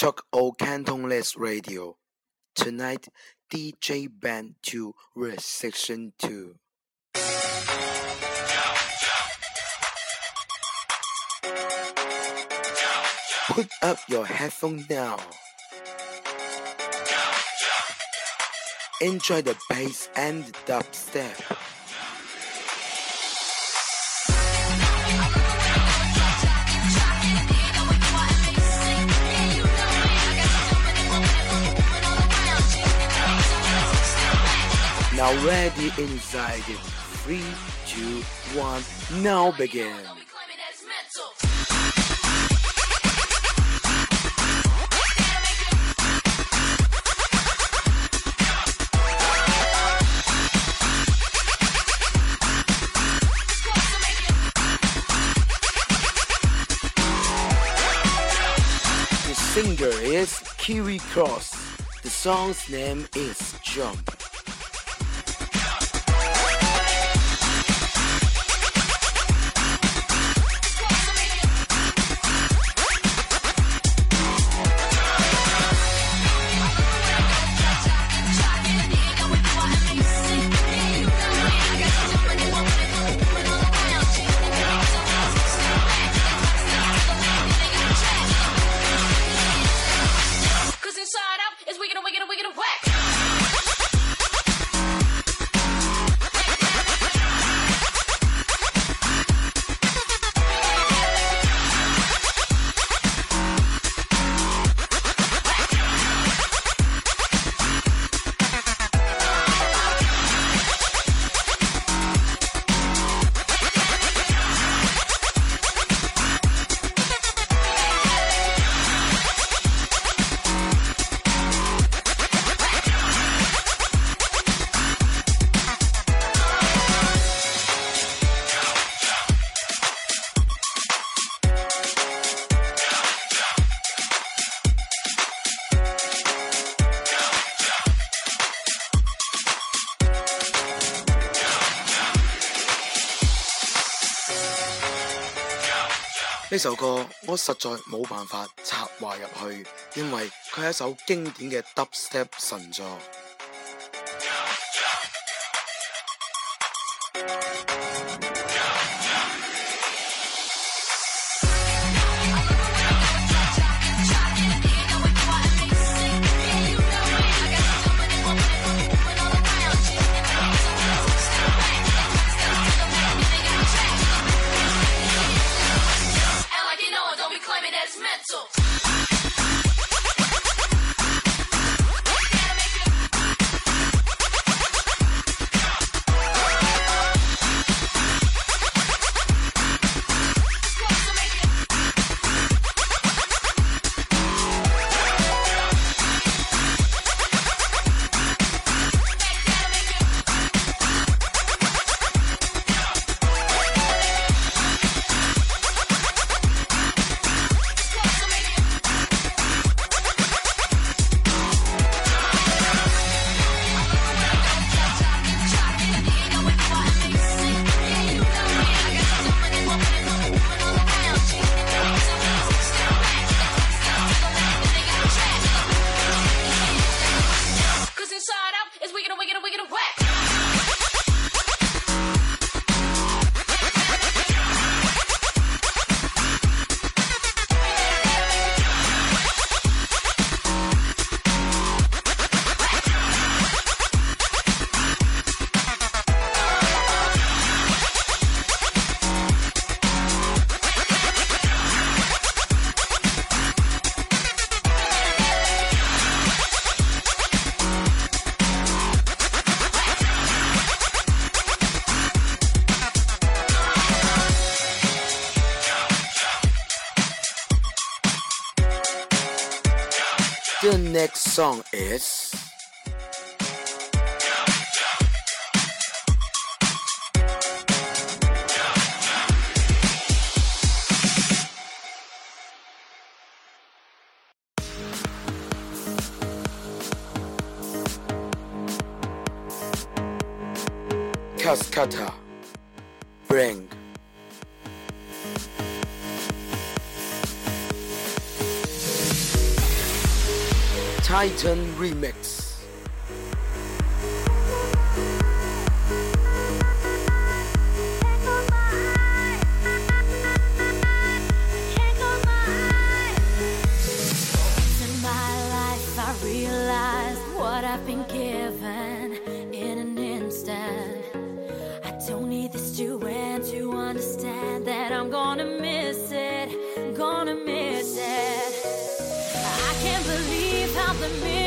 Chuck O Cantonese Radio. Tonight, DJ Band 2 Resection 2. Put up your headphone now. Enjoy the bass and the dubstep. Now ready inside it. Three, two, one, now begin. The singer is Kiwi Cross. The song's name is Jump. 呢首歌我實在冇辦法插話入去，因為佢係一首經典嘅 dubstep 神作。 song is? Cascada. Bring Titan Remix. the mirror.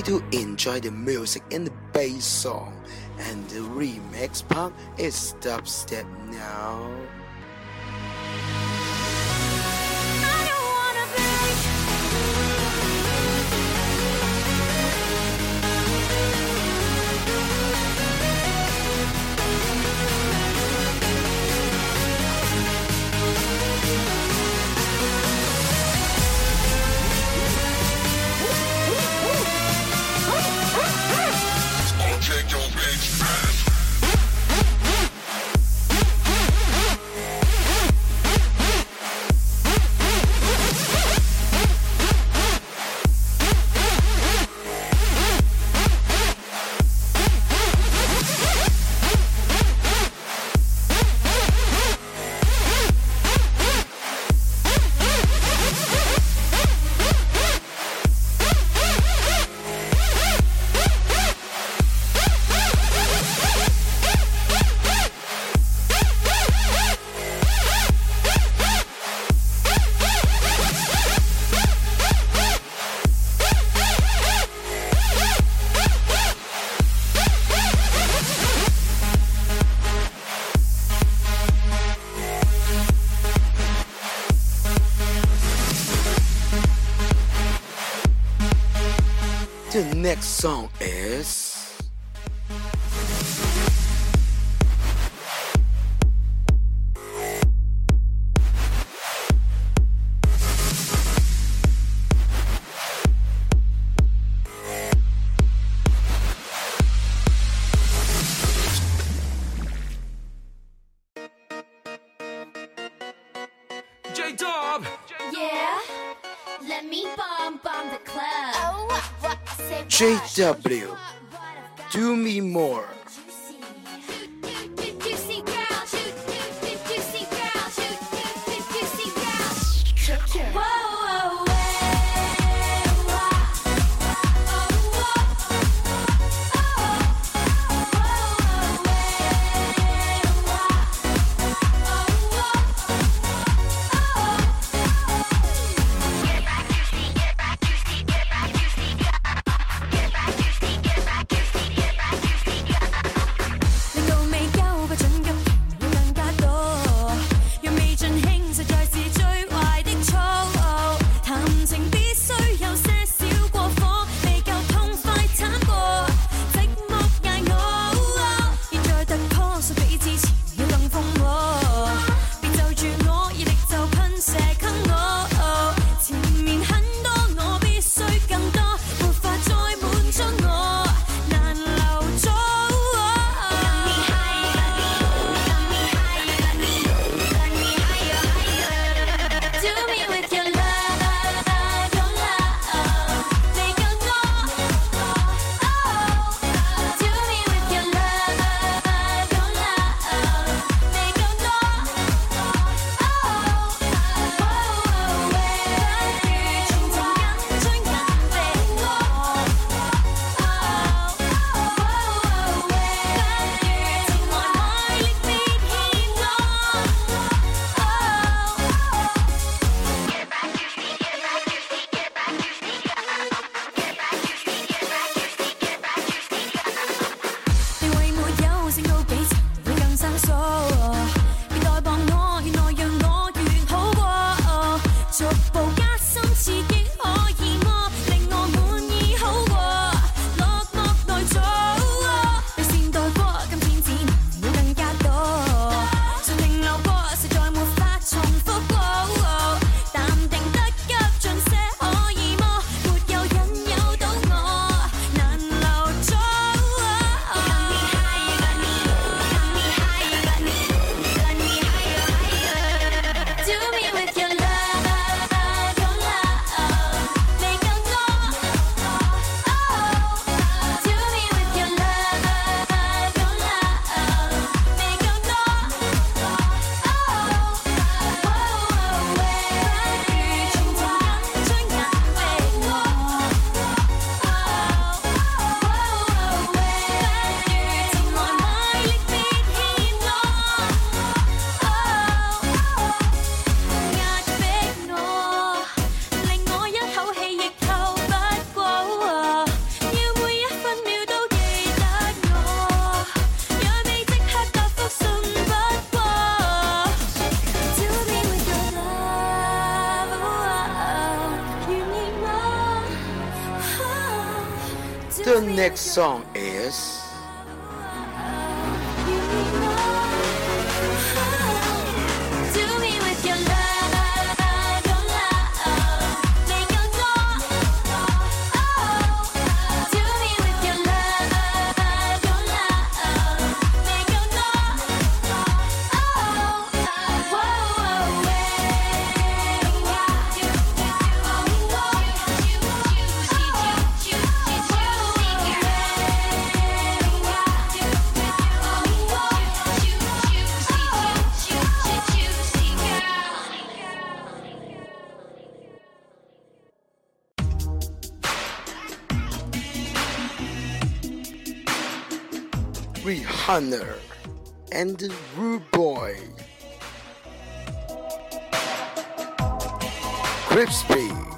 to enjoy the music in the bass song and the remix part is dubstep now. next song is W. Do me more. the next song is Rihanna and Rude Boy. Crispy.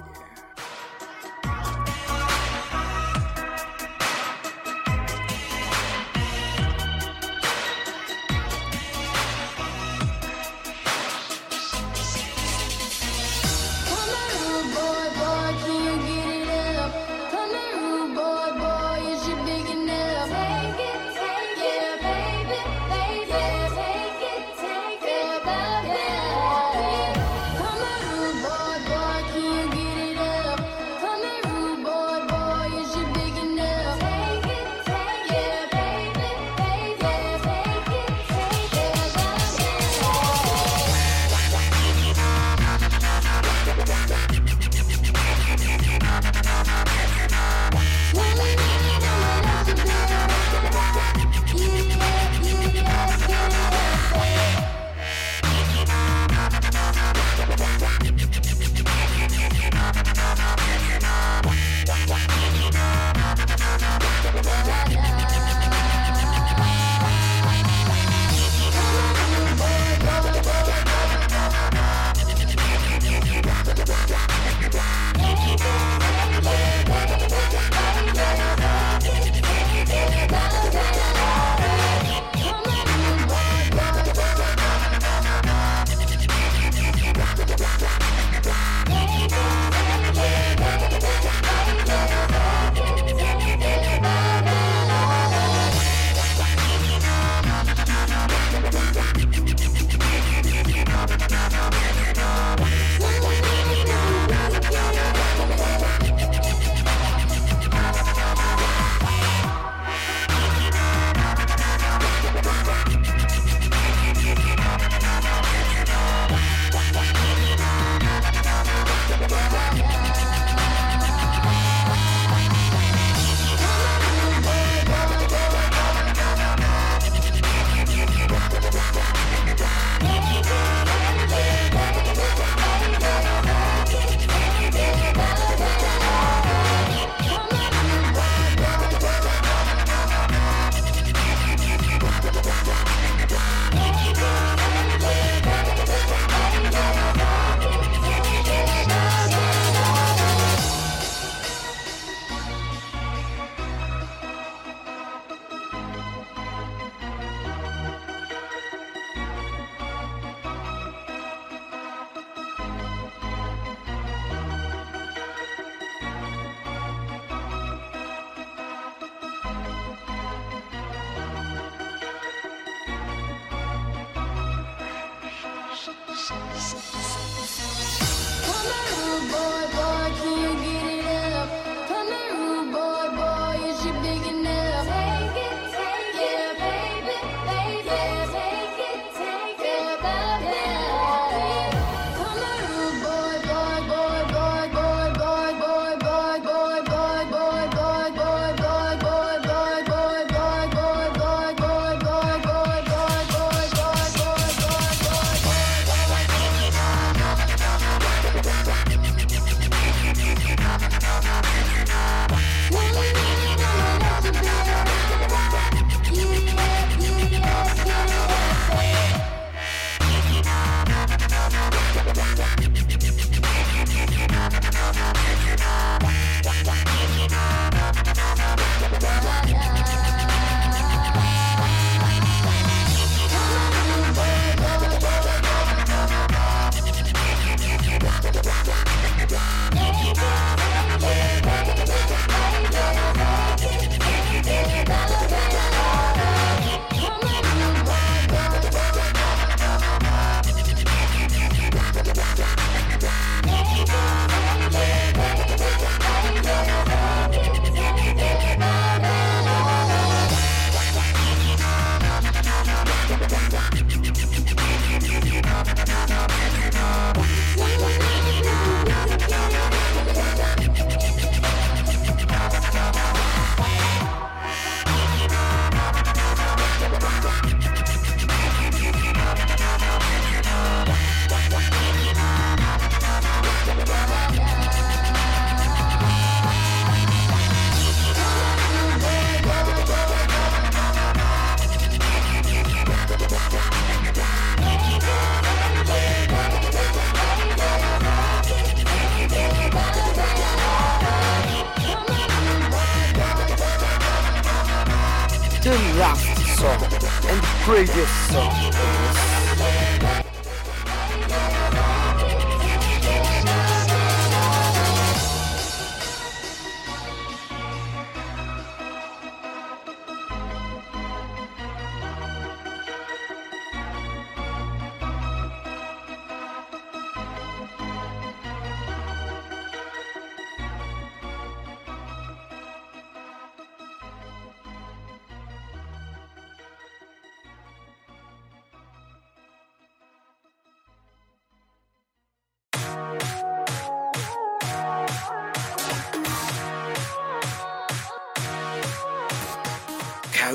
Boy,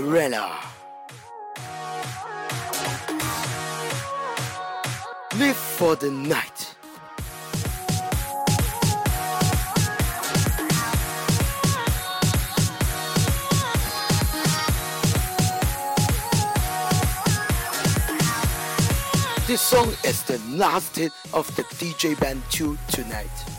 Krewella. Live for the night. This song is the last hit of the DJ Band 2 tonight.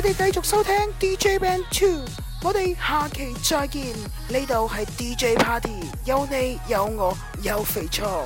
你哋繼續收聽 DJ Band Two，我哋下期再見。呢度係 DJ Party，有你有我有肥錯。